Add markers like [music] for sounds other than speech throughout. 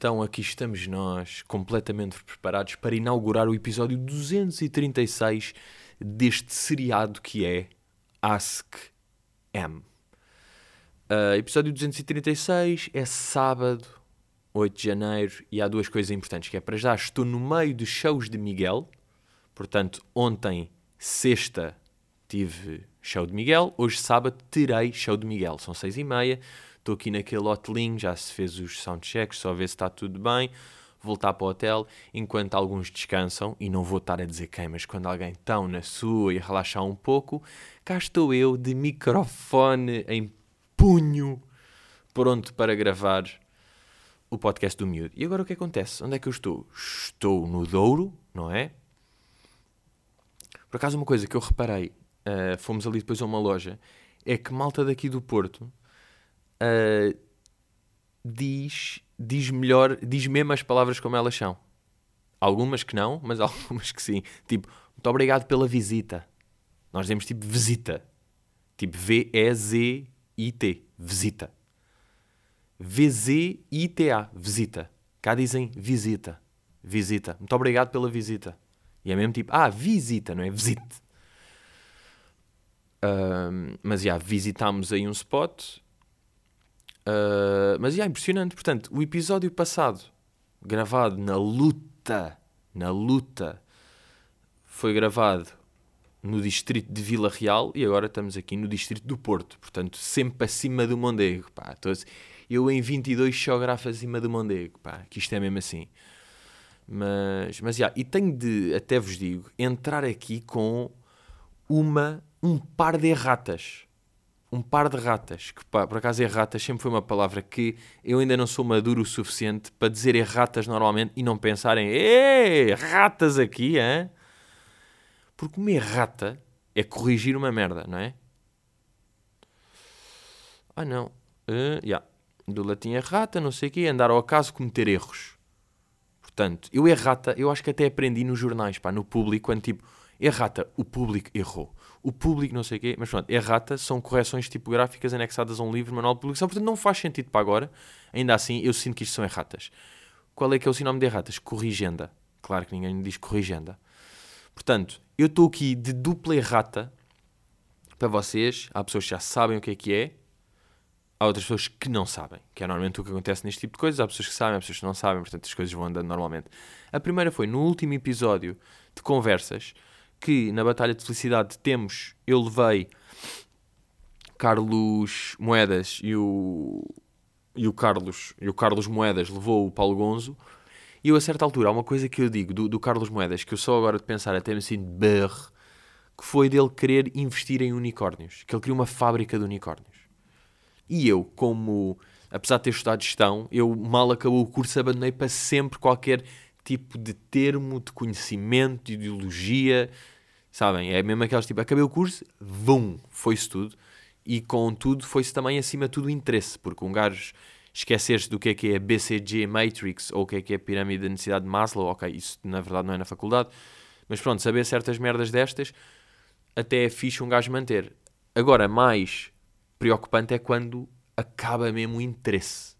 Então, aqui estamos nós, completamente preparados para inaugurar o episódio 236 deste seriado que é Ask M. Uh, episódio 236 é sábado, 8 de janeiro, e há duas coisas importantes, que é para já estou no meio dos shows de Miguel, portanto, ontem, sexta, tive show de Miguel, hoje sábado terei show de Miguel, são seis e meia, estou aqui naquele hotelinho, já se fez os soundchecks, só ver se está tudo bem, voltar para o hotel, enquanto alguns descansam, e não vou estar a dizer quem, mas quando alguém estão na sua e relaxar um pouco, cá estou eu de microfone em punho, pronto para gravar o podcast do miúdo. E agora o que acontece? Onde é que eu estou? Estou no Douro, não é? Por acaso uma coisa que eu reparei, uh, fomos ali depois a uma loja, é que malta daqui do Porto uh, diz, diz melhor, diz mesmo as palavras como elas são. Algumas que não, mas [laughs] algumas que sim. Tipo, muito obrigado pela visita. Nós dizemos tipo visita. Tipo V-E-Z-I-T. Visita. V-Z-I-T-A. Visita. Cá dizem visita. Visita. Muito obrigado pela visita. E é mesmo tipo, ah, visita, não é visite. Uh, mas já, visitámos aí um spot Uh, mas é impressionante. Portanto, o episódio passado, gravado na luta, na luta, foi gravado no distrito de Vila Real e agora estamos aqui no distrito do Porto. Portanto, sempre acima do Mondego. Pá. Eu em 22 só grafo acima do Mondego. Pá, que isto é mesmo assim. Mas, mas yeah, e tenho de, até vos digo, entrar aqui com uma, um par de erratas um par de ratas, que pá, por acaso erratas sempre foi uma palavra que eu ainda não sou maduro o suficiente para dizer erratas normalmente e não pensarem, ei, ratas aqui, hein? Porque uma errata é corrigir uma merda, não é? Ah, não. Uh, yeah. Do latim errata, não sei o quê, andar ao acaso cometer erros. Portanto, eu errata, eu acho que até aprendi nos jornais, pá, no público, quando tipo, errata, o público errou o público não sei o quê, mas pronto, errata são correções tipográficas anexadas a um livro manual de publicação, portanto não faz sentido para agora, ainda assim eu sinto que isto são erratas. Qual é que é o sinónimo de erratas? Corrigenda. Claro que ninguém diz corrigenda. Portanto, eu estou aqui de dupla errata para vocês, há pessoas que já sabem o que é que é, há outras pessoas que não sabem, que é normalmente o que acontece neste tipo de coisas, há pessoas que sabem, há pessoas que não sabem, portanto as coisas vão andando normalmente. A primeira foi no último episódio de conversas, que na Batalha de Felicidade temos, eu levei Carlos Moedas e o, e o Carlos e o Carlos Moedas levou o Paulo Gonzo. E eu a certa altura há uma coisa que eu digo do, do Carlos Moedas que eu só agora de pensar até me sinto berre que foi dele querer investir em unicórnios que ele criou uma fábrica de unicórnios. E eu como apesar de ter estudado gestão eu mal acabou o curso abandonei para sempre qualquer tipo de termo, de conhecimento, de ideologia, sabem? É mesmo aquelas tipo, acabei o curso, vum, foi-se tudo. E com tudo foi-se também acima de tudo o interesse, porque um gajo esquecer-se do que é que é BCG Matrix ou o que é que é pirâmide da necessidade de Maslow, ok, isso na verdade não é na faculdade, mas pronto, saber certas merdas destas até é fixe um gajo manter. Agora, mais preocupante é quando acaba mesmo o interesse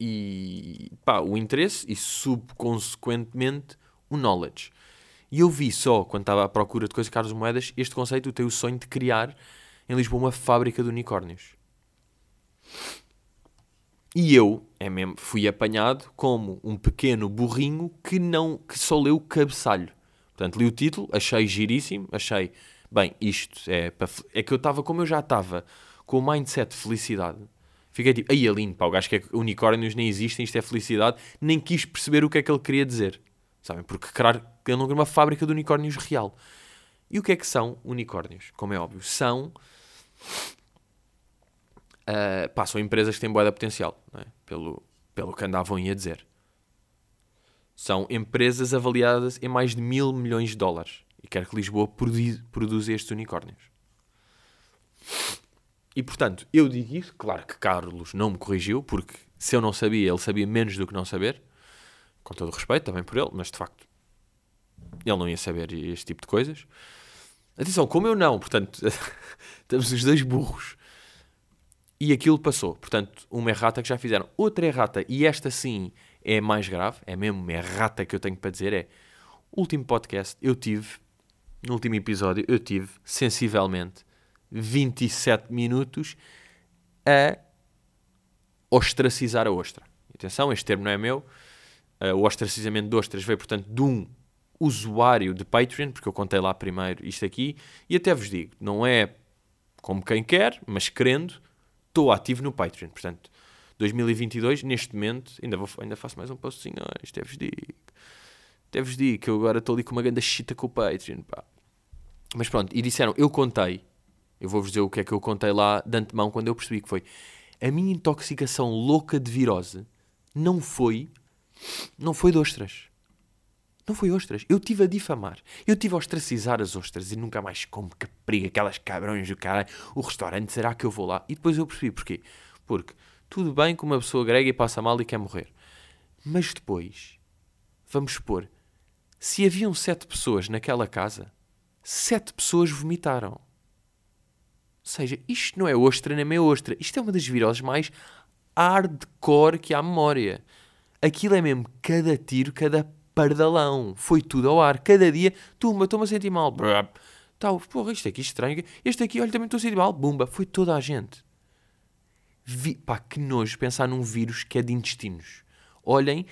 e pá, o interesse e subconsequentemente o knowledge. E eu vi só, quando estava à procura de coisas de Carlos Moedas, este conceito, tenho o sonho de criar em Lisboa uma fábrica de unicórnios. E eu, é mesmo, fui apanhado como um pequeno burrinho que não que só leu o cabeçalho. Portanto, li o título, achei giríssimo, achei, bem, isto é para, é que eu estava como eu já estava, com o mindset de felicidade Fiquei tipo, aí Aline, pá, o gajo que é unicórnios nem existem, isto é felicidade, nem quis perceber o que é que ele queria dizer. Sabem? Porque, claro, ele não queria uma fábrica de unicórnios real. E o que é que são unicórnios? Como é óbvio, são. Uh, pá, são empresas que têm boa potencial, é? pelo, pelo que andavam a dizer. São empresas avaliadas em mais de mil milhões de dólares. E quero que Lisboa produza estes unicórnios. E portanto, eu digo isso, claro que Carlos não me corrigiu, porque se eu não sabia, ele sabia menos do que não saber, com todo o respeito também por ele, mas de facto, ele não ia saber este tipo de coisas. Atenção, como eu não, portanto, [laughs] estamos os dois burros. E aquilo passou. Portanto, uma errata que já fizeram. Outra errata, e esta sim é mais grave, é mesmo uma errata que eu tenho para dizer, é último podcast eu tive, no último episódio, eu tive sensivelmente 27 minutos a ostracizar a ostra. Atenção, este termo não é meu. Uh, o ostracizamento de ostras veio, portanto, de um usuário de Patreon, porque eu contei lá primeiro isto aqui, e até vos digo, não é como quem quer, mas querendo, estou ativo no Patreon. Portanto, 2022, neste momento, ainda, vou, ainda faço mais um postzinho, ah, isto é vos digo. Até vos digo que eu agora estou ali com uma grande chita com o Patreon, pá. Mas pronto, e disseram, eu contei, eu vou-vos dizer o que é que eu contei lá de antemão quando eu percebi que foi a minha intoxicação louca de virose não foi, não foi de ostras. Não foi ostras. Eu tive a difamar. Eu tive a ostracizar as ostras e nunca mais como capriga, aquelas cabrões do cara. O restaurante, será que eu vou lá? E depois eu percebi porquê. Porque tudo bem que uma pessoa grega e passa mal e quer morrer. Mas depois, vamos supor, se haviam sete pessoas naquela casa, sete pessoas vomitaram. Seja, isto não é ostra nem é ostra. Isto é uma das viroses mais hardcore que há memória. Aquilo é mesmo cada tiro, cada pardalão. Foi tudo ao ar. Cada dia, tumba, estou-me a sentir mal. Tal, porra, isto aqui é estranho. Este aqui, olha, também estou a sentir mal. Bumba, foi toda a gente. Vi, pá, que nojo pensar num vírus que é de intestinos. Olhem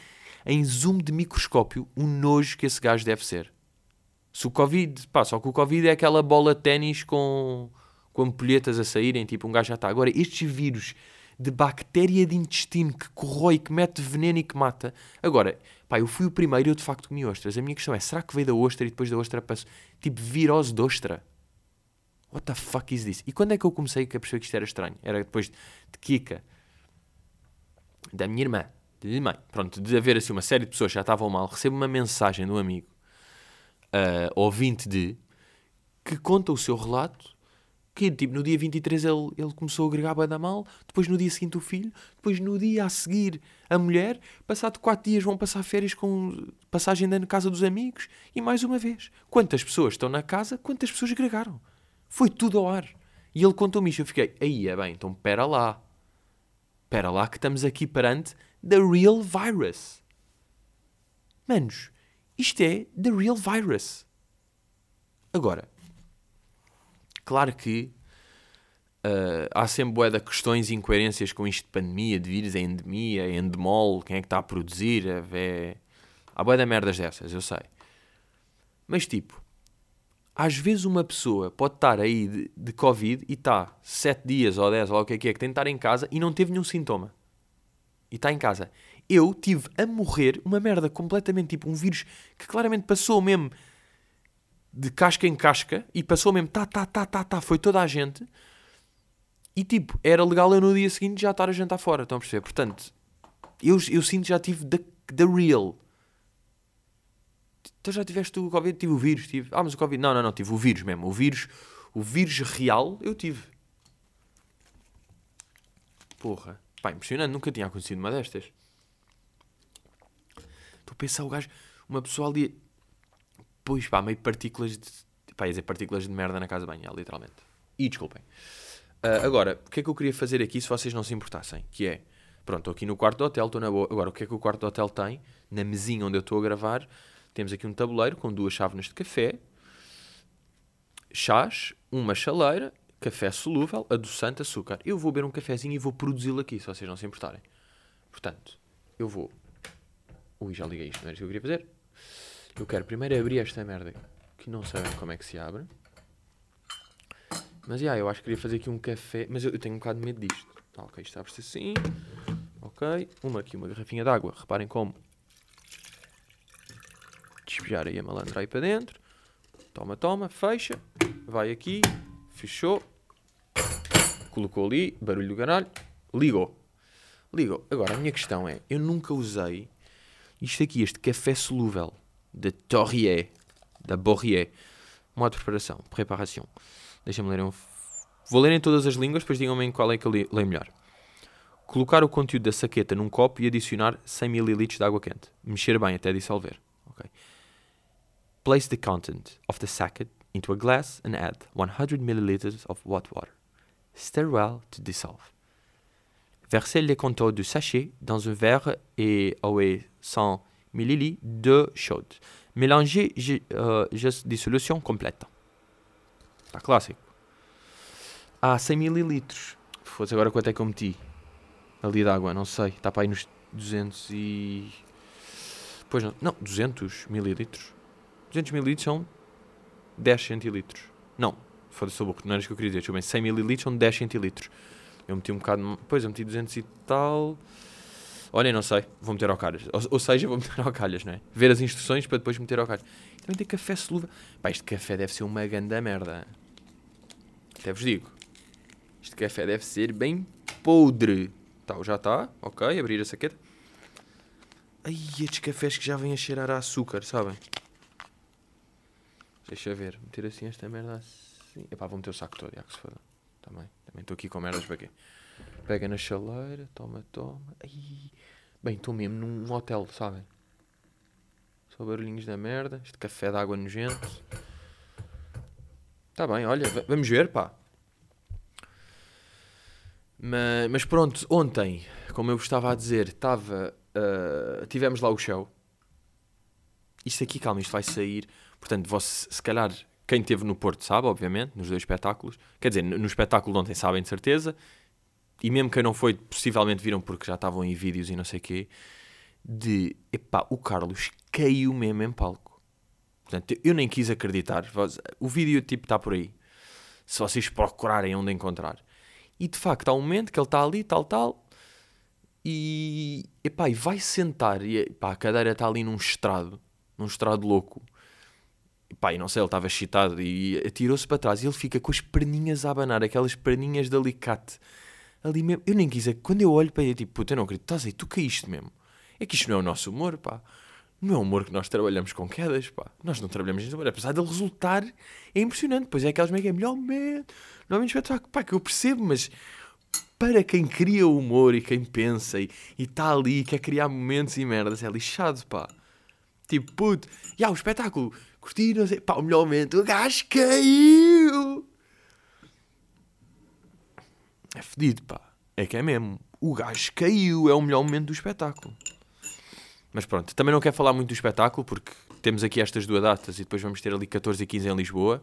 em zoom de microscópio o nojo que esse gajo deve ser. Se o Covid, pá, só que o Covid é aquela bola de ténis com, com ampulhetas a saírem, tipo um gajo já está. Agora, estes vírus de bactéria de intestino que corrói, que mete veneno e que mata. Agora, pá, eu fui o primeiro e eu de facto comi ostras. A minha questão é, será que veio da ostra e depois da ostra passou, tipo, virose de ostra? What the fuck is this? E quando é que eu comecei a perceber que isto era estranho? Era depois de Kika, da minha irmã, de mãe, pronto, de haver assim uma série de pessoas que já estavam mal, recebo uma mensagem de um amigo, uh, ouvinte de, que conta o seu relato que tipo, no dia 23 ele, ele começou a agregar a da mal, depois no dia seguinte o filho, depois no dia a seguir a mulher, passado 4 dias vão passar férias com passagem na casa dos amigos e mais uma vez. Quantas pessoas estão na casa, quantas pessoas agregaram? Foi tudo ao ar. E ele contou-me isto, eu fiquei, aí é bem, então pera lá. Pera lá que estamos aqui perante the real virus. Manos, isto é the real virus. Agora, Claro que uh, há sempre bué de questões e incoerências com isto de pandemia, de vírus, é endemia, é endemol, quem é que está a produzir, é... é há bué de merdas dessas, eu sei. Mas tipo, às vezes uma pessoa pode estar aí de, de Covid e está 7 dias ou 10 ou o que é que é, que tem de estar em casa e não teve nenhum sintoma. E está em casa. Eu tive a morrer uma merda completamente tipo um vírus que claramente passou mesmo de casca em casca e passou mesmo, tá, tá, tá, tá, tá, foi toda a gente. E tipo, era legal eu no dia seguinte já estar a jantar fora, estão a perceber? Portanto, eu, eu sinto já tive the, the real. Então já tiveste o Covid? Tive o vírus, tive. Ah, mas o Covid. Não, não, não, tive o vírus mesmo. O vírus, o vírus real eu tive. Porra. Pá, impressionante, nunca tinha acontecido uma destas. Estou a pensar o gajo, uma pessoa ali Pois pá, meio partículas de. Pá, ia dizer partículas de merda na casa de banho, literalmente. E desculpem. Uh, agora, o que é que eu queria fazer aqui se vocês não se importassem? Que é, pronto, estou aqui no quarto do hotel, estou na boa. Agora, o que é que o quarto do hotel tem? Na mesinha onde eu estou a gravar, temos aqui um tabuleiro com duas chávenas de café, chás, uma chaleira, café solúvel, adoçante, açúcar. Eu vou beber um cafezinho e vou produzi-lo aqui, se vocês não se importarem. Portanto, eu vou. Ui, já liguei isto, não era isso que eu queria fazer. Eu quero primeiro abrir esta merda que não sabem como é que se abre. Mas, já, yeah, eu acho que queria fazer aqui um café. Mas eu, eu tenho um bocado de medo disto. Ah, ok, isto abre-se assim. Ok. Uma aqui, uma garrafinha de água. Reparem como. Despejar aí a malandra aí para dentro. Toma, toma. Fecha. Vai aqui. Fechou. Colocou ali. Barulho do caralho. Ligou. Ligou. Agora, a minha questão é: eu nunca usei isto aqui, este café solúvel de Torrier, da Borrier. Modo de preparação, preparação. Deixa-me ler um... Vou ler em todas as línguas, depois digam-me qual é que eu leio melhor. Colocar o conteúdo da saqueta num copo e adicionar 100 ml de água quente. Mexer bem até dissolver. Okay. Place the content of the sacket into a glass and add 100 ml of hot water. Stir well to dissolve. Versez les contours du sachet dans un verre et eau 100 ml de chaude. Mélangez euh, juste des solutions complètes. Está clássico. Ah, 100 ml. Fosse agora quanto é que eu meti? Ali de água, não sei. Está para aí nos 200 e... Pois não, não 200 mililitros. 200 mililitros são 10 centilitros. Não, foda-se o boco, não era isso que eu queria dizer. Deixa eu ver, 100 mililitros são 10 centilitros. Eu meti um bocado. Pois, eu meti 200 e tal. Olha, não sei. Vou meter ao calhas. Ou, ou seja, vou meter ao calhas, não é? Ver as instruções para depois meter ao calhas. Também tem café solúvel. Pá, este café deve ser uma ganda merda. Até vos digo. Este café deve ser bem podre. Tá, já está. Ok, abrir a saqueta. Ai, estes cafés que já vêm a cheirar a açúcar, sabem? Deixa ver. Meter assim esta merda assim. Epá, vou meter o saco todo, já que se foda. Também. Também estou aqui com merdas para quê? Pega na chaleira, toma, toma. Ai. Bem, estou mesmo num hotel, sabem? Só barulhinhos da merda. Este café de água nojento. Tá bem, olha, va- vamos ver, pá. Mas, mas pronto, ontem, como eu vos estava a dizer, estava. ah, tivemos lá o show. Isto aqui, calma, isto vai sair. Portanto, você, se calhar, quem esteve no Porto sabe, obviamente, nos dois espetáculos. Quer dizer, no no espetáculo de ontem sabem de certeza. E mesmo quem não foi, possivelmente viram porque já estavam em vídeos e não sei o quê. De, epá, o Carlos caiu mesmo em palco. Portanto, eu nem quis acreditar. O vídeo, tipo, está por aí. Se vocês procurarem onde encontrar. E, de facto, há um momento que ele está ali, tal, tal. E, epá, e vai sentar. E, epá, a cadeira está ali num estrado. Num estrado louco. E, pá, e não sei, ele estava excitado e atirou-se para trás. E ele fica com as perninhas a abanar. Aquelas perninhas de alicate. Ali mesmo. Eu nem quis. Quando eu olho para ele, tipo, puta, eu não acredito. Estás aí, tu caíste mesmo. É que isto não é o nosso humor, pá. Não é o humor que nós trabalhamos com quedas, pá. Nós não trabalhamos neste humor. Apesar dele resultar, é impressionante. Pois é aquelas meio que é melhor momento. Não é espetáculo, pá, que eu percebo, mas para quem cria humor e quem pensa e está ali e quer criar momentos e merdas, é lixado, pá. Tipo, puto, já o espetáculo, curti, não pá, o melhor momento, o gajo caiu. É fedido, pá. É que é mesmo. O gajo caiu, é o melhor momento do espetáculo. Mas pronto, também não quero falar muito do espetáculo porque temos aqui estas duas datas e depois vamos ter ali 14 e 15 em Lisboa.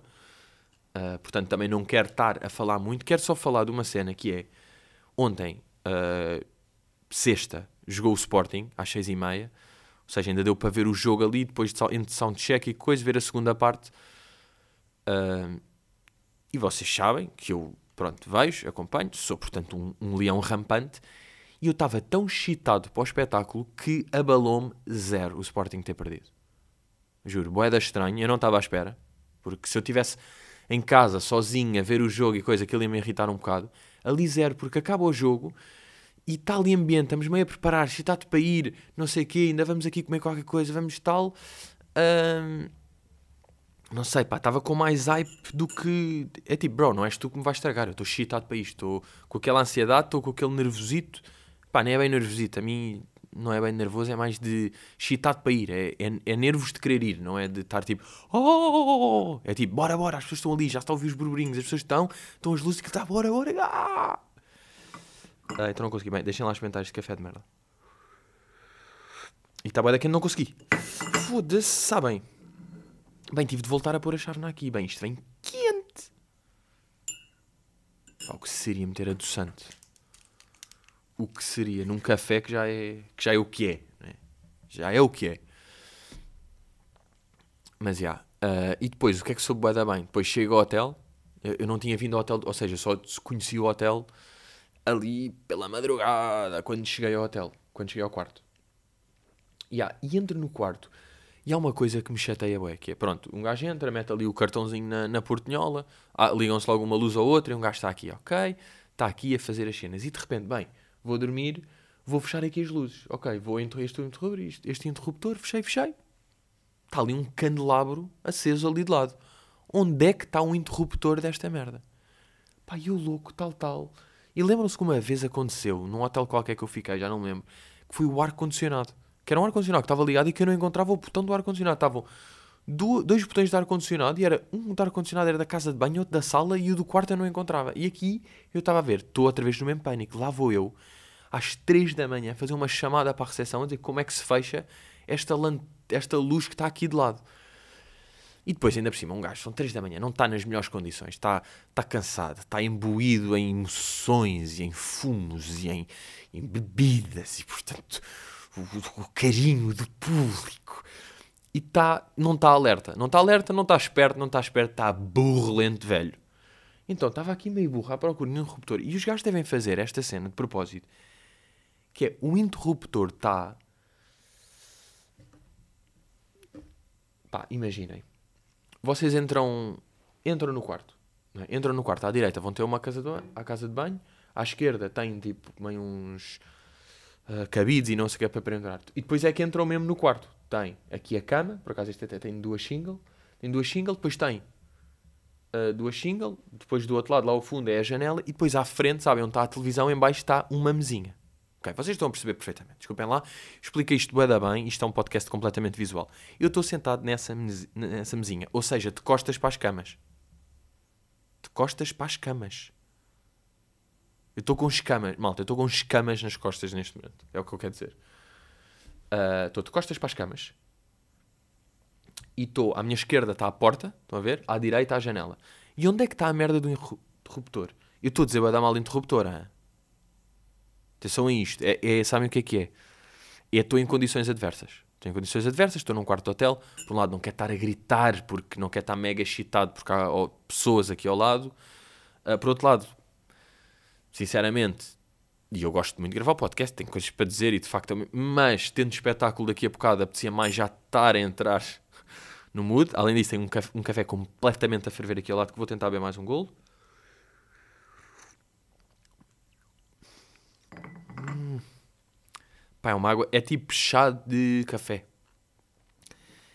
Uh, portanto, também não quero estar a falar muito. Quero só falar de uma cena que é ontem, uh, sexta, jogou o Sporting às 6 e meia. Ou seja, ainda deu para ver o jogo ali, depois de entre soundcheck e coisa, ver a segunda parte. Uh, e vocês sabem que eu, pronto, vejo, acompanho, sou, portanto, um, um leão rampante. E eu estava tão excitado para o espetáculo que abalou-me zero o Sporting ter perdido. Juro, boeda estranha, eu não estava à espera. Porque se eu tivesse em casa, sozinho, a ver o jogo e coisa, aquilo ia me irritar um bocado. Ali zero, porque acaba o jogo e está ali ambiente, estamos meio a preparar, excitado para ir, não sei o quê, ainda vamos aqui comer qualquer coisa, vamos tal. Ahm, não sei, pá, estava com mais hype do que. É tipo, bro, não és tu que me vais estragar, eu estou excitado para isto, estou com aquela ansiedade, estou com aquele nervosito. Pá, nem é bem nervosito, a mim não é bem nervoso, é mais de excitado para ir, é, é, é nervos de querer ir, não é de estar tipo, oh, oh, oh, oh. é tipo, bora, bora, as pessoas estão ali, já estão a ouvir os burburinhos, as pessoas estão, estão as luzes que está, bora, bora, ah! Ah, então não consegui, bem, deixem lá experimentar este café de merda. E está bem daqui, não consegui. Foda-se, sabem? Bem, tive de voltar a pôr a chávena aqui. Bem, isto vem quente. O que seria meter adoçante? O que seria num café que já é, que já é o que é, né? Já é o que é. Mas, já. ah, e depois, o que é que soube bué da bem? Depois chego ao hotel. Eu, eu não tinha vindo ao hotel, ou seja, só conheci o hotel ali pela madrugada, quando cheguei ao hotel. Quando cheguei ao quarto. Ya, e entro no quarto e há uma coisa que me chateia bué, que é, pronto, um gajo entra, mete ali o cartãozinho na, na portinhola, ah, ligam-se logo uma luz ou outra e um gajo está aqui, ok, está aqui a fazer as cenas. E de repente, bem, vou dormir, vou fechar aqui as luzes. Ok, vou este interruptor, este, este interruptor, fechei, fechei. Está ali um candelabro aceso ali de lado. Onde é que está o interruptor desta merda? Pá, e o louco, tal, tal. E lembram-se que uma vez aconteceu, num hotel qualquer que eu fiquei, já não lembro, que foi o ar-condicionado. Que era um ar-condicionado que estava ligado e que eu não encontrava o botão do ar-condicionado. Estavam dois botões de ar-condicionado e era um do ar-condicionado era da casa de banho, outro da sala e o do quarto eu não encontrava. E aqui eu estava a ver, estou outra vez no mesmo pânico. Lá vou eu às 3 da manhã, fazer uma chamada para a recepção a dizer como é que se fecha esta, esta luz que está aqui de lado. E depois, ainda por cima, um gajo, são 3 da manhã, não está nas melhores condições, está, está cansado, está imbuído em emoções e em fumos e em, em bebidas e, portanto, o, carinho do público. E está, não está alerta, não está alerta, não está esperto, não está esperto, está burro, lento, velho. Então, estava aqui meio burro à procura de um interruptor. E os gajos devem fazer esta cena de propósito, que é, o interruptor está... Pá, imaginem vocês entram, entram no quarto. É? Entram no quarto à direita, vão ter uma casa de banho, a casa de banho. À esquerda tem tipo meio uns uh, cabides e não sei o que é para entrar. E depois é que entram mesmo no quarto. Tem aqui a cama, por acaso este até tem duas single. Tem duas single, depois tem uh, duas single. Depois do outro lado, lá ao fundo, é a janela. E depois à frente, sabem, onde está a televisão, em baixo está uma mesinha. Ok, vocês estão a perceber perfeitamente. Desculpem lá, explica isto bem, bem. Isto é um podcast completamente visual. Eu estou sentado nessa, nessa mesinha, ou seja, de costas para as camas. De costas para as camas. Eu estou com escamas, malta, eu estou com escamas nas costas neste momento. É o que eu quero dizer. Uh, estou de costas para as camas. E estou, à minha esquerda está a porta, estão a ver? À direita a janela. E onde é que está a merda do interruptor? Eu estou a dizer, vai dar mal interruptor, hein? Atenção a isto. É, é, sabem o que é que é? É estou em condições adversas. Estou em condições adversas, estou num quarto de hotel. Por um lado, não quer estar a gritar porque não quer estar mega excitado porque há pessoas aqui ao lado. Uh, por outro lado, sinceramente, e eu gosto muito de gravar podcast, tenho coisas para dizer e de facto, mas tendo espetáculo daqui a bocado, apetecia mais já estar a entrar no mood. Além disso, tenho um café, um café completamente a ferver aqui ao lado que vou tentar beber mais um golo. Pá, é uma água. É tipo chá de café.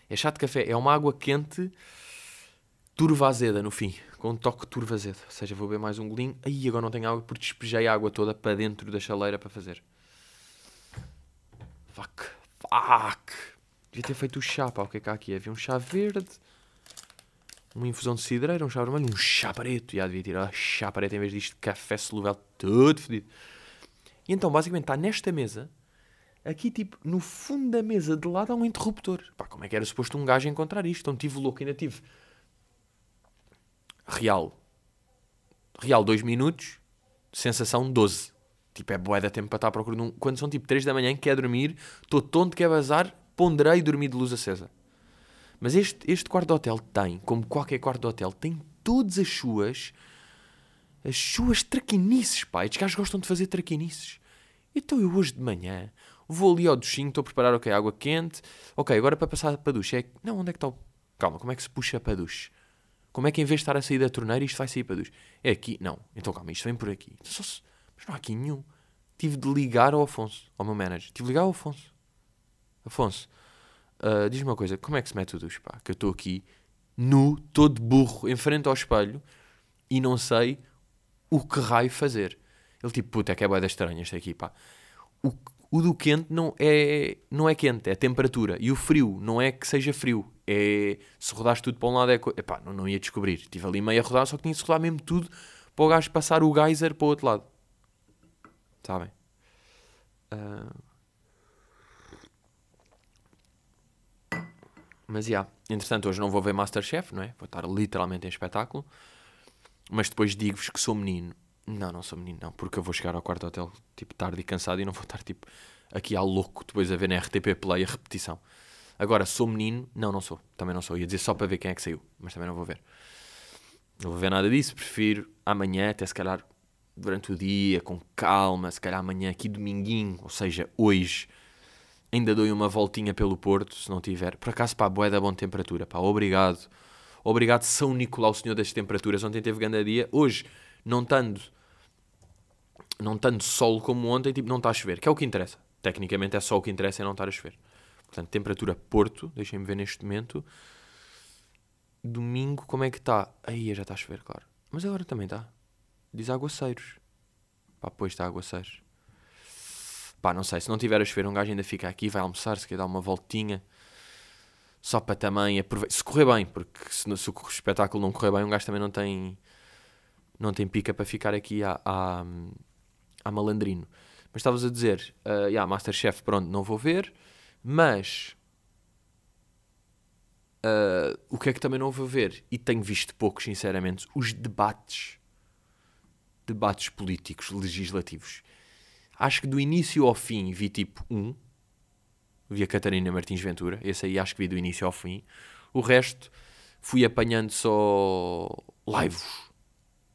É chá de café. É uma água quente, turva azeda no fim. Com um toque de turva azeda. Ou seja, vou beber mais um golinho. Aí agora não tenho água porque despejei a água toda para dentro da chaleira para fazer. Fuck. Fuck. Devia ter feito o chá, pá. O que é que há aqui? Havia um chá verde, uma infusão de cidreira, um chá vermelho, um chá preto. Já devia tirar chá preto em vez disto café solúvel todo fedido. E então, basicamente, está nesta mesa Aqui, tipo, no fundo da mesa de lado há um interruptor. Pá, como é que era suposto um gajo encontrar isto? Então tive louco, ainda tive. Real. Real 2 minutos. Sensação 12. Tipo, é boé da tempo para estar à procura um... Quando são tipo 3 da manhã, quer dormir, estou tonto, quer bazar, ponderei dormir de luz acesa. Mas este, este quarto de hotel tem, como qualquer quarto de hotel, tem todas as suas... As suas traquinices, pá. Estes gajos gostam de fazer traquinices. Então eu hoje de manhã Vou ali ao duchinho, estou a preparar, ok, água quente. Ok, agora para passar para a ducha. É... Não, onde é que está o... Calma, como é que se puxa para a ducha? Como é que em vez de estar a sair da torneira isto vai sair para ducha? É aqui? Não. Então calma, isto vem por aqui. Então, se... Mas não há aqui nenhum. Tive de ligar ao Afonso, ao meu manager. Tive de ligar ao Afonso. Afonso, uh, diz-me uma coisa, como é que se mete o duche, pá? Que eu estou aqui, nu, todo burro, em frente ao espelho e não sei o que raio fazer. Ele tipo, puta, é que é boeda estranha isto aqui, pá. O, o do quente não é, não é quente, é temperatura. E o frio não é que seja frio. É, se rodares tudo para um lado é... Epá, não, não ia descobrir. Estive ali meio a rodar, só que tinha de rodar mesmo tudo para o gajo passar o geyser para o outro lado. Sabem? Uh... Mas, já. Yeah. Entretanto, hoje não vou ver Masterchef, não é? Vou estar literalmente em espetáculo. Mas depois digo-vos que sou menino não, não sou menino, não, porque eu vou chegar ao quarto hotel tipo tarde e cansado e não vou estar tipo aqui ao louco depois a ver na RTP Play a repetição. Agora, sou menino? Não, não sou. Também não sou. Ia dizer só para ver quem é que saiu, mas também não vou ver. Não vou ver nada disso. Prefiro amanhã, até se calhar durante o dia, com calma, se calhar amanhã aqui dominguinho, ou seja, hoje, ainda dou uma voltinha pelo Porto, se não tiver. Por acaso, pá, boé da boa temperatura, pá, obrigado. Obrigado, São Nicolau, Senhor das Temperaturas. Ontem teve grande dia. Hoje, não estando não tanto sol como ontem, tipo, não está a chover, que é o que interessa. Tecnicamente é só o que interessa é não estar a chover. Portanto, temperatura Porto, deixem-me ver neste momento. Domingo, como é que está? Aí já está a chover, claro. Mas agora também está. Diz aguaceiros. Pá, pois está aguaceiros. Pá, não sei, se não tiver a chover, um gajo ainda fica aqui, vai almoçar, se quer dar uma voltinha. Só para também aproveitar. Se correr bem, porque se, se, o espetáculo não correr bem, um gajo também não tem. Não tem pica para ficar aqui a, a a malandrino. Mas estavas a dizer, uh, yeah, Masterchef, pronto, não vou ver, mas uh, o que é que também não vou ver? E tenho visto poucos, sinceramente, os debates. Debates políticos, legislativos. Acho que do início ao fim vi tipo um. Vi a Catarina Martins Ventura. Esse aí acho que vi do início ao fim. O resto fui apanhando só laivos.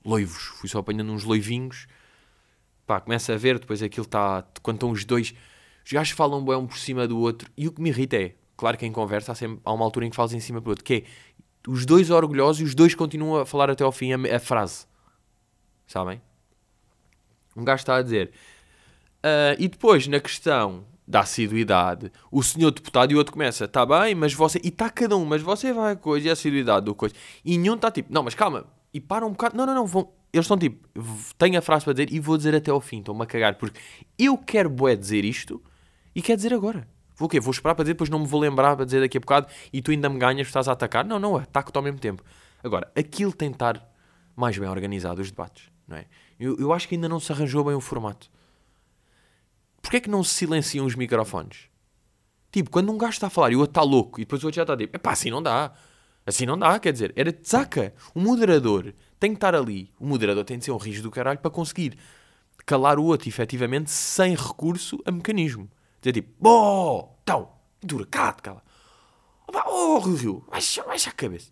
Loivos. Fui só apanhando uns loivinhos pá, começa a ver, depois aquilo está. Quando estão os dois, os gajos falam bem um por cima do outro, e o que me irrita é, claro que em conversa há, sempre, há uma altura em que falas em cima do outro, que é os dois orgulhosos e os dois continuam a falar até ao fim a, a frase. Sabem? Um gajo está a dizer. Uh, e depois, na questão da assiduidade, o senhor deputado e o outro começa, está bem, mas você. E está cada um, mas você vai a coisa e a assiduidade do coisa. E nenhum está tipo, não, mas calma, e para um bocado, não, não, não, vão eles estão tipo, tenho a frase para dizer e vou dizer até ao fim, estou-me a cagar, porque eu quero bué dizer isto e quero dizer agora. Vou o quê? Vou esperar para dizer, depois não me vou lembrar para dizer daqui a bocado e tu ainda me ganhas, estás a atacar. Não, não, ataco-te ao mesmo tempo. Agora, aquilo tem de estar mais bem organizado, os debates, não é? Eu, eu acho que ainda não se arranjou bem o formato. Porquê é que não se silenciam os microfones? Tipo, quando um gajo está a falar e o outro está louco e depois o outro já está a tipo, epá, assim não dá. Assim não dá, quer dizer, era tzaca. O moderador tem que estar ali. O moderador tem de ser um rijo do caralho para conseguir calar o outro, efetivamente, sem recurso a mecanismo. Dizer tipo, oh, então, dura, cala cala. Oh, Rio Rio, baixa, baixa a cabeça.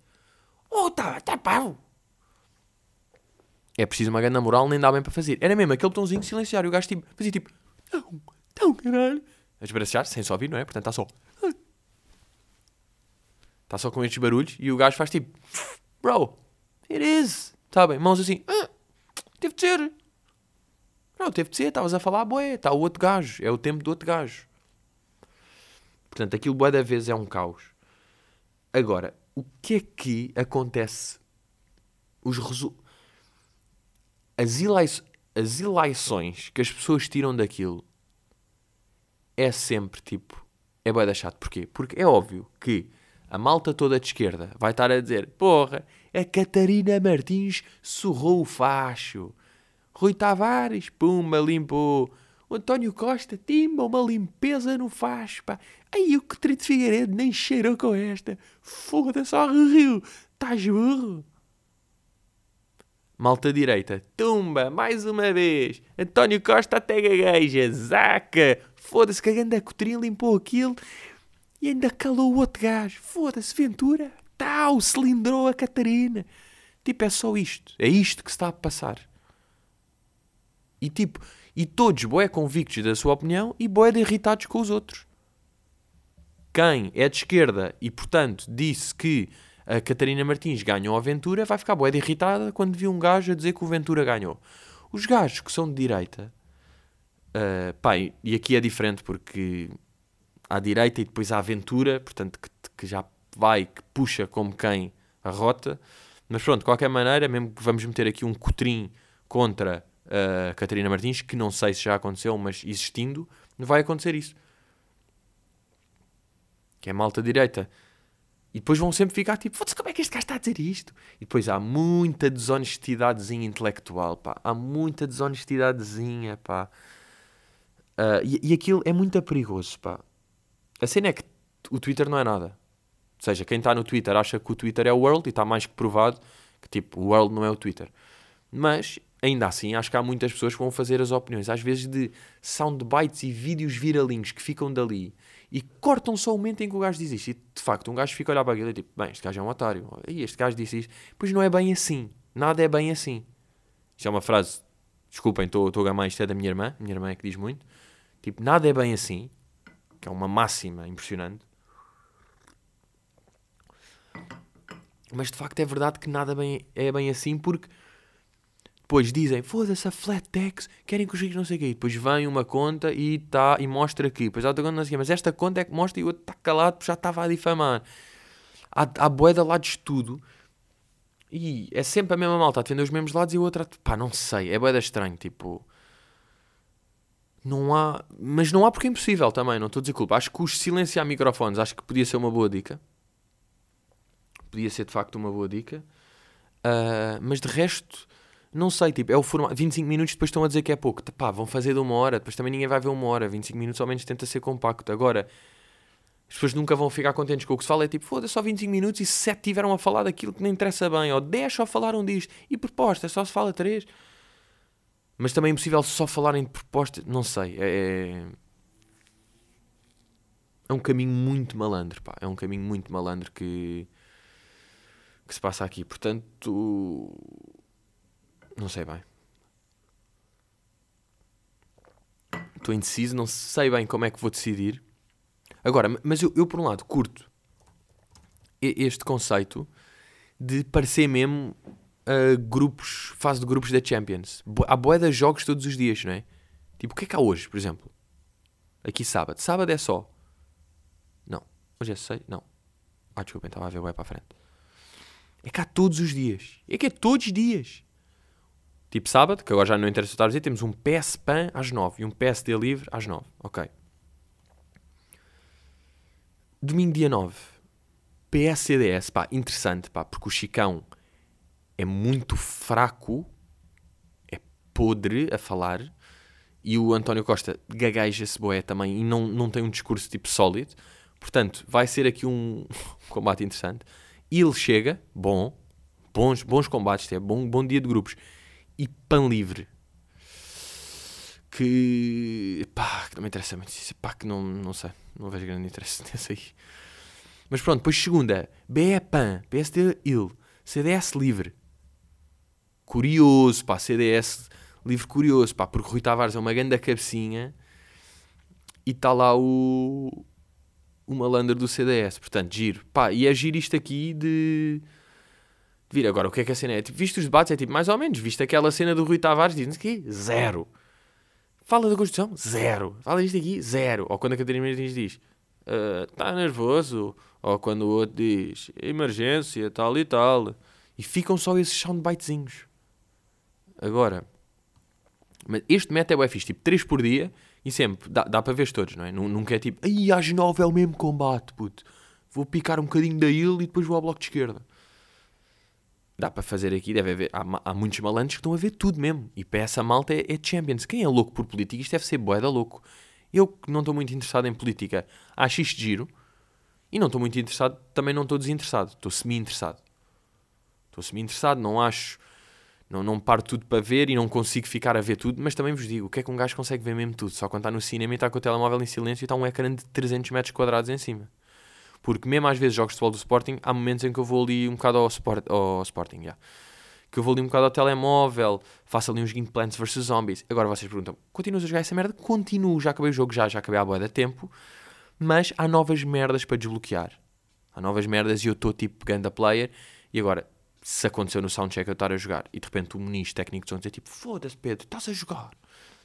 Oh, tá, tá pau. É preciso uma grande moral, nem dá bem para fazer. Era mesmo aquele botãozinho silenciar. E o gajo tipo, fazia tipo, não, não, caralho. A esbracejar, sem só ouvir, não é? Portanto, está só. Está só com estes barulhos e o gajo faz tipo, bro, it is. Está bem, mãos assim, ah, teve de ser. Não, teve de ser, estavas a falar, boé, está o outro gajo, é o tempo do outro gajo. Portanto, aquilo boé da vez é um caos. Agora, o que é que acontece? Os resu... as, eleições, as eleições que as pessoas tiram daquilo é sempre tipo, é boé da chato. Porquê? Porque é óbvio que a malta toda de esquerda vai estar a dizer: Porra, a Catarina Martins surrou o facho. Rui Tavares, pumba, limpou. O António Costa, timba, uma limpeza no facho, pá. Aí o Cotrito Figueiredo nem cheirou com esta. Foda-se, ó Rio, estás burro? Malta direita, tumba, mais uma vez. António Costa até gagueja, zaca. Foda-se que a Cotrim limpou aquilo e ainda calou o outro gajo. Foda-se, Ventura. Tal, cilindrou a Catarina. Tipo, é só isto. É isto que se está a passar. E tipo, e todos boé convictos da sua opinião e boé de irritados com os outros. Quem é de esquerda e, portanto, disse que a Catarina Martins ganhou a Ventura, vai ficar boé de irritada quando viu um gajo a dizer que o Ventura ganhou. Os gajos que são de direita, uh, pá, e aqui é diferente porque à direita e depois à aventura, portanto, que, que já vai, que puxa como quem a rota. Mas pronto, de qualquer maneira, mesmo que vamos meter aqui um cotrim contra uh, Catarina Martins, que não sei se já aconteceu, mas existindo, vai acontecer isso. Que é malta direita. E depois vão sempre ficar tipo, foda-se, como é que este gajo está a dizer isto? E depois há muita desonestidadezinha intelectual, pá. Há muita desonestidadezinha, pá. Uh, e, e aquilo é muito perigoso, pá. A cena é que o Twitter não é nada. Ou seja, quem está no Twitter acha que o Twitter é o World e está mais que provado que tipo, o World não é o Twitter. Mas, ainda assim, acho que há muitas pessoas que vão fazer as opiniões, às vezes de soundbites e vídeos viralinhos que ficam dali e cortam só o momento em que o gajo diz isto. E de facto, um gajo fica a olhar para aquilo e tipo, bem, este gajo é um otário. E este gajo disse isto. Pois não é bem assim. Nada é bem assim. Isto é uma frase, desculpem, estou a gamar, isto é da minha irmã. Minha irmã é que diz muito. Tipo, nada é bem assim que é uma máxima impressionante. Mas de facto é verdade que nada bem, é bem assim, porque depois dizem, foda-se, a flat tax, querem que os ricos não sei o quê. E depois vem uma conta e, tá, e mostra aqui. Depois há outra conta não sei o quê. Mas esta conta é que mostra e o outro está calado porque já estava a difamar. Há, há boeda lá de estudo. E é sempre a mesma malta a defender os mesmos lados e o outro, pá, não sei, é boeda estranho, tipo... Não há. Mas não há porque é impossível também, não estou a dizer culpa. Acho que os silenciar microfones acho que podia ser uma boa dica. Podia ser de facto uma boa dica. Uh, mas de resto, Não sei, tipo, é o formato. 25 minutos depois estão a dizer que é pouco. Pá, vão fazer de uma hora, depois também ninguém vai ver uma hora. 25 minutos ao menos tenta ser compacto. Agora, as pessoas nunca vão ficar contentes com o que se fala. É tipo, foda-se, só 25 minutos e 7 tiveram a falar daquilo que não interessa bem. Ou 10 só falaram disto. E proposta, só se fala 3. Mas também é impossível só falarem de proposta. Não sei, é. É um caminho muito malandro, pá. É um caminho muito malandro que. que se passa aqui. Portanto não sei bem. Estou indeciso, não sei bem como é que vou decidir. Agora, mas eu, eu por um lado curto este conceito de parecer mesmo uh, grupos, fase de grupos da Champions. Há boé de jogos todos os dias, não é? Tipo, o que é que há hoje, por exemplo? Aqui sábado. Sábado é só. Não. Hoje é sei? Não. Ah, desculpem, estava a ver o para a frente. É cá todos os dias. É que é todos os dias. Tipo sábado, que agora já não interessa estar a dizer, temos um PS PAN às 9 e um PSD livre às 9. Ok. Domingo dia 9. PSCDS, pá, interessante, pá, porque o Chicão é muito fraco, é podre a falar, e o António Costa gagaja-se boé também e não, não tem um discurso tipo sólido. Portanto, vai ser aqui um [laughs] combate interessante. Ele chega, bom, bons, bons combates, é bom, bom dia de grupos e Pão Livre. Que. pá, que não me interessa muito. Pá, que não, não sei. Não vejo grande interesse [laughs] nesse aí. Mas pronto, depois segunda. BE PAN, PSD IL, CDS Livre. Curioso, pá, CDS Livre curioso, pá, porque Rui Tavares é uma grande cabecinha e está lá o. o malandro do CDS. Portanto, giro. Pá, e é giro isto aqui de vir. Agora, o que é que a cena é? Tipo, visto os debates, é tipo, mais ou menos. Visto aquela cena do Rui Tavares, diz que zero. Fala da Constituição, zero. Fala isto aqui, zero. Ou quando a Catarina Martins diz, está ah, uh, nervoso. Ou quando o outro diz, emergência, tal e tal. E ficam só esses soundbitezinhos. Agora, mas este método é fixe, tipo, 3 por dia e sempre, dá, dá para ver todos, não é? Nunca é tipo, ai, às 9 é o mesmo combate, puto. Vou picar um bocadinho da ilha e depois vou ao bloco de esquerda dá para fazer aqui, deve haver, há, há, muitos malandros que estão a ver tudo mesmo. E para essa malta é, é Champions. Quem é louco por política, isto deve ser boeda louco. Eu que não estou muito interessado em política, acho isto giro. E não estou muito interessado, também não estou desinteressado. Estou semi-interessado. Estou semi-interessado, não acho... Não, não paro tudo para ver e não consigo ficar a ver tudo, mas também vos digo, o que é que um gajo consegue ver mesmo tudo? Só quando está no cinema e está com o telemóvel em silêncio e está um ecrã de 300 metros quadrados em cima. Porque mesmo às vezes jogos de futebol do Sporting, há momentos em que eu vou ali um bocado ao, sport, ao Sporting, yeah. que eu vou ali um bocado ao telemóvel, faço ali uns Game Plants vs Zombies. Agora vocês perguntam, continuas a jogar essa merda? Continuo, já acabei o jogo, já, já acabei a boa da tempo, mas há novas merdas para desbloquear. Há novas merdas e eu estou tipo pegando a player e agora, se aconteceu no soundcheck eu estar a jogar e de repente o Muniz técnico de som dizer tipo, foda-se Pedro, estás a jogar.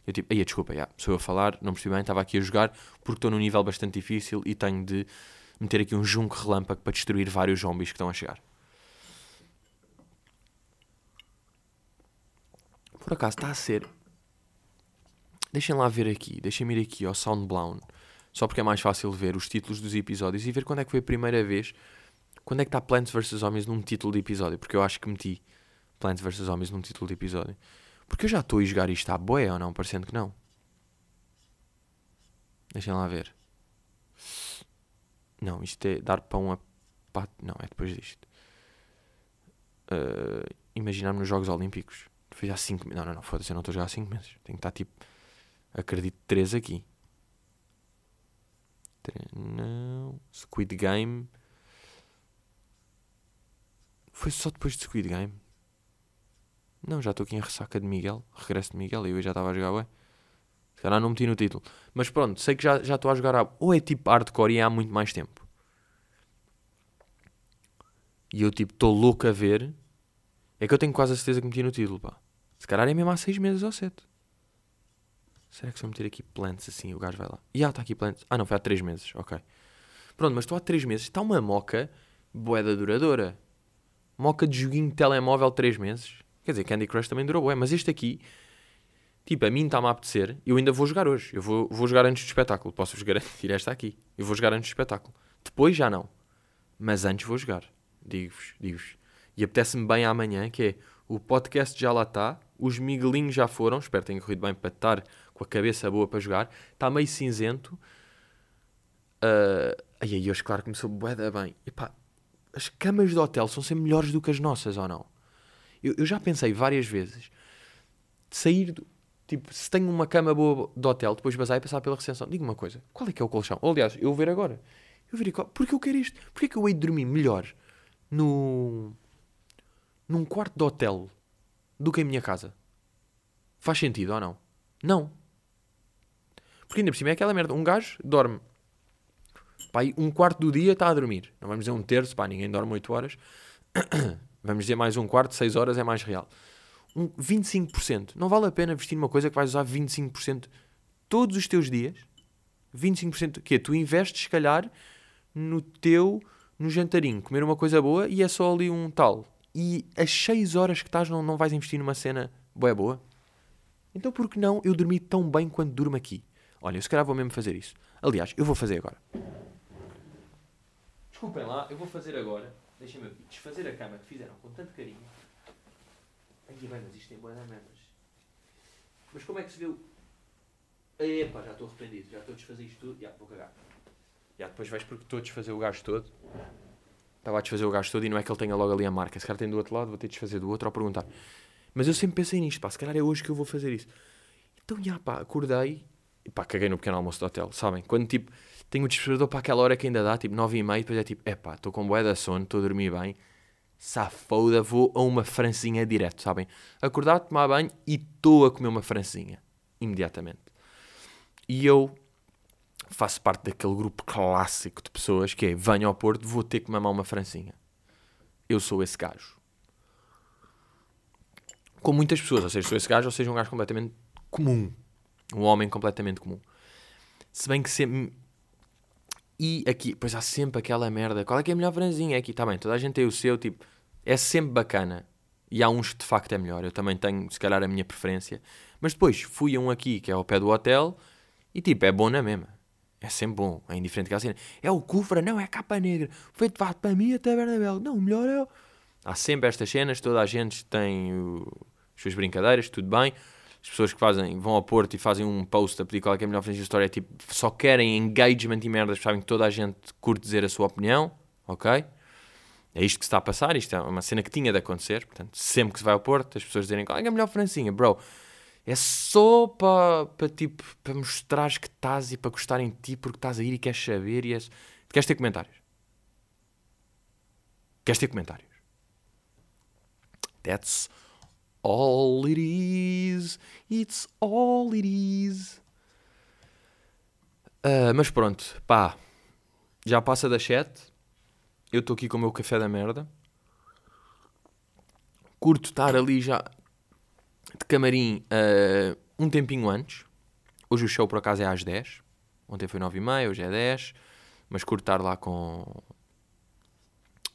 Eu tipo, aí desculpa, sou eu a falar, não percebi bem, estava aqui a jogar porque estou num nível bastante difícil e tenho de meter aqui um junco relâmpago para destruir vários zombies que estão a chegar. Por acaso está a ser. Deixem lá ver aqui, deixem-me ir aqui ao Soundblown, só porque é mais fácil ver os títulos dos episódios e ver quando é que foi a primeira vez, quando é que está Plants vs Zombies num título de episódio, porque eu acho que meti Plants vs Zombies num título de episódio. Porque eu já estou a jogar isto à boia ou não? Parecendo que não. Deixem lá ver. Não, isto é dar pão a pato. Não, é depois disto. Uh, Imaginar-me nos Jogos Olímpicos. Foi há 5 meses. Não, não, não, foda-se, eu não estou já há 5 meses. Tenho que estar tipo. Acredito 3 aqui. Não. Squid Game. Foi só depois de Squid Game. Não, já estou aqui em ressaca de Miguel. Regresso de Miguel. E eu já estava a jogar, ué. Se calhar não meti no título. Mas pronto, sei que já estou a jogar há... Ou é tipo hardcore e há muito mais tempo. E eu tipo estou louco a ver. É que eu tenho quase a certeza que meti no título, pá. Se calhar é mesmo há 6 meses ou 7. Será que se eu meter aqui plants assim o gajo vai lá? E ah, está aqui plants. Ah não, foi há 3 meses, ok. Pronto, mas estou há 3 meses. Está uma moca boeda duradoura. Moca de joguinho de telemóvel 3 meses. Quer dizer, Candy Crush também durou, ué, mas este aqui Tipo, a mim está-me a apetecer, eu ainda vou jogar hoje. Eu vou, vou jogar antes do espetáculo. Posso-vos garantir [laughs] esta aqui. Eu vou jogar antes do espetáculo. Depois já não. Mas antes vou jogar. Digo-vos, digo-vos. E apetece-me bem amanhã, que é O podcast já lá está. Os miguelinhos já foram. Espero que tenha corrido bem para estar com a cabeça boa para jogar. Está meio cinzento. Uh, aí, aí hoje, claro, começou bué da bem. Epá, as camas de hotel são sempre melhores do que as nossas, ou não? Eu, eu já pensei várias vezes de sair do, Tipo, se tenho uma cama boa de hotel, depois basar e passar pela recepção. Diga uma coisa, qual é que é o colchão? Ou, aliás, eu vou ver agora. Eu virei, porque eu quero isto? Porquê que eu hei de dormir melhor no... num quarto de hotel do que em minha casa? Faz sentido ou não? Não. Porque ainda por cima é aquela merda. Um gajo dorme. Pá, um quarto do dia está a dormir. Não vamos dizer um terço, pá, ninguém dorme 8 horas. [coughs] vamos dizer mais um quarto, 6 horas é mais real um 25%. Não vale a pena vestir uma coisa que vais usar 25% todos os teus dias. 25% que tu investes, se calhar, no teu no jantarinho, comer uma coisa boa e é só ali um tal. E as 6 horas que estás não, não vais investir numa cena boa boa. Então por que não eu dormi tão bem quando durmo aqui? Olha, eu se calhar vou mesmo fazer isso. Aliás, eu vou fazer agora. Desculpem lá, eu vou fazer agora. Deixem-me desfazer a cama que fizeram com tanto carinho. Ai, bem, mas isto tem boa merdas. Mas como é que se viu? Epá, já estou arrependido, já estou a desfazer isto tudo. Já, vou cagar. Já, depois vais porque estou a desfazer o gajo todo. Estava a desfazer o gajo todo e não é que ele tenha logo ali a marca. Se calhar tem do outro lado, vou ter de desfazer do outro ao perguntar. Mas eu sempre pensei nisto, pá, se calhar é hoje que eu vou fazer isso. Então, já, pá, acordei e pá, caguei no pequeno almoço do hotel, sabem? Quando, tipo, tenho o despertador para aquela hora que ainda dá, tipo, nove e meia, depois é tipo, é pá, estou com boé da sono, estou a dormir bem safoda, vou a uma francinha direto, sabem? Acordar, tomar banho e estou a comer uma francinha. Imediatamente. E eu faço parte daquele grupo clássico de pessoas que é venho ao Porto, vou ter que mamar uma francinha. Eu sou esse gajo. Com muitas pessoas, ou seja, sou esse gajo, ou seja, um gajo completamente comum. Um homem completamente comum. Se bem que sempre. E aqui, pois há sempre aquela merda. Qual é que é a melhor franzinha? É aqui, está bem, toda a gente tem o seu, tipo, é sempre bacana. E há uns que de facto é melhor. Eu também tenho, se calhar, a minha preferência. Mas depois fui a um aqui que é ao pé do hotel e tipo, é bom na mesma. É sempre bom. É indiferente que a cena. É o Cufra, não, é capa negra. Feito de para mim a Taberna Bela. Não, o melhor é. Há sempre estas cenas, toda a gente tem o... as suas brincadeiras, tudo bem. As pessoas que fazem, vão ao Porto e fazem um post a pedir qual é, é a melhor frente de história, é tipo, só querem engagement e merdas, sabem que toda a gente curte dizer a sua opinião, ok? É isto que se está a passar, isto é uma cena que tinha de acontecer, portanto, sempre que se vai ao Porto, as pessoas dizem qual é a melhor francinha, bro. É só para, para tipo, para mostrares que estás e para gostar em ti porque estás a ir e queres saber e és... Queres ter comentários? Queres ter comentários? That's all it is. It's all it is. Uh, mas pronto, pá. Já passa das 7. Eu estou aqui com o meu café da merda. Curto estar ali já de camarim uh, um tempinho antes. Hoje o show por acaso é às 10. Ontem foi 9 e meia, hoje é 10. Mas curto estar lá com,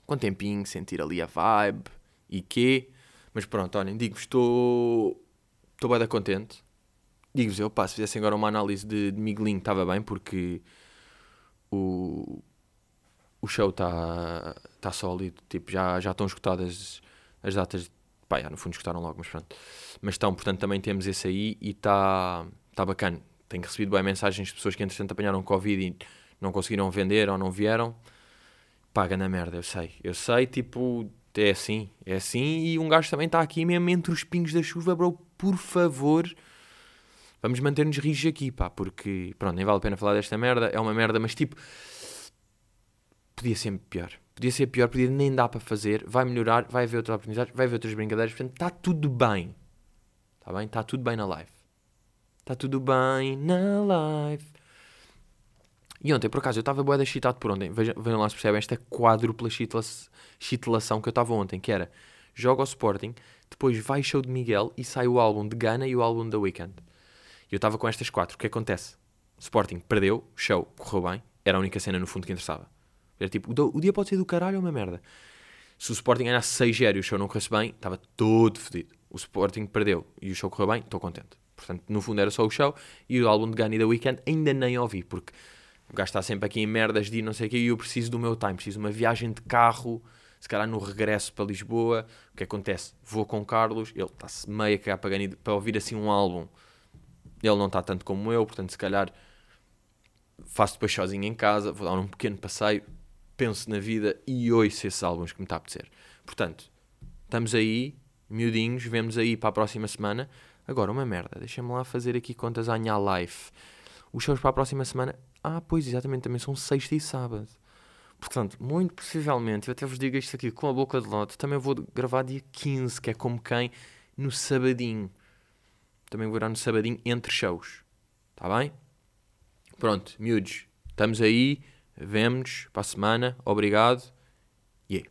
com tempinho, sentir ali a vibe e quê. Mas pronto, olhem, digo-vos, estou. Estou bem contente. Digo-vos, eu, pá, se fizessem agora uma análise de, de Miguelinho, estava bem, porque o, o show está tá sólido. Tipo, já, já estão escutadas as datas. Pá, já, no fundo escutaram logo, mas pronto. Mas estão, portanto, também temos esse aí e está tá bacana. Tenho recebido bem mensagens de pessoas que, entretanto, apanharam Covid e não conseguiram vender ou não vieram. Paga na merda, eu sei. Eu sei, tipo, é assim, é assim. E um gajo também está aqui mesmo entre os pingos da chuva, bro. Por favor, vamos manter-nos rijos aqui, pá. Porque, pronto, nem vale a pena falar desta merda. É uma merda, mas tipo, podia ser pior. Podia ser pior, podia nem dar para fazer. Vai melhorar, vai haver outras oportunidades, vai haver outras brincadeiras. Portanto, está tudo bem. Está bem? Está tudo bem na live. Está tudo bem na live. E ontem, por acaso, eu estava boeda excitado por ontem. Vejam, vejam lá se percebem esta quádrupla chitelação que eu estava ontem, que era joga ao Sporting, depois vai show de Miguel e sai o álbum de Gana e o álbum da Weekend. E eu estava com estas quatro. O que acontece? Sporting perdeu, show, correu bem, era a única cena no fundo que interessava. Era tipo, o dia pode ser do caralho ou uma merda. Se o Sporting ganhasse 6 0 e o show não corresse bem, estava todo fedido. O Sporting perdeu e o show correu bem, estou contente. Portanto, no fundo era só o show e o álbum de Gana e da Weekend ainda nem ouvi, porque o gajo está sempre aqui em merdas de não sei o quê e eu preciso do meu time, preciso de uma viagem de carro Se calhar no regresso para Lisboa, o que acontece? Vou com o Carlos, ele está-se meio a cagar para, ganhar, para ouvir assim um álbum. Ele não está tanto como eu, portanto, se calhar faço depois sozinho em casa, vou dar um pequeno passeio, penso na vida e ouço esses álbuns que me está a apetecer. Portanto, estamos aí, miudinhos, vemos aí para a próxima semana. Agora, uma merda, deixa-me lá fazer aqui contas à minha life. Os shows para a próxima semana, ah, pois, exatamente, também são sexta e sábado. Portanto, muito possivelmente, eu até vos digo isto aqui com a boca de lote, também vou gravar dia 15, que é como quem, no sabadinho. Também vou gravar no sabadinho entre shows. Está bem? Pronto, miúdos, estamos aí, vemo-nos para a semana, obrigado. Yeah.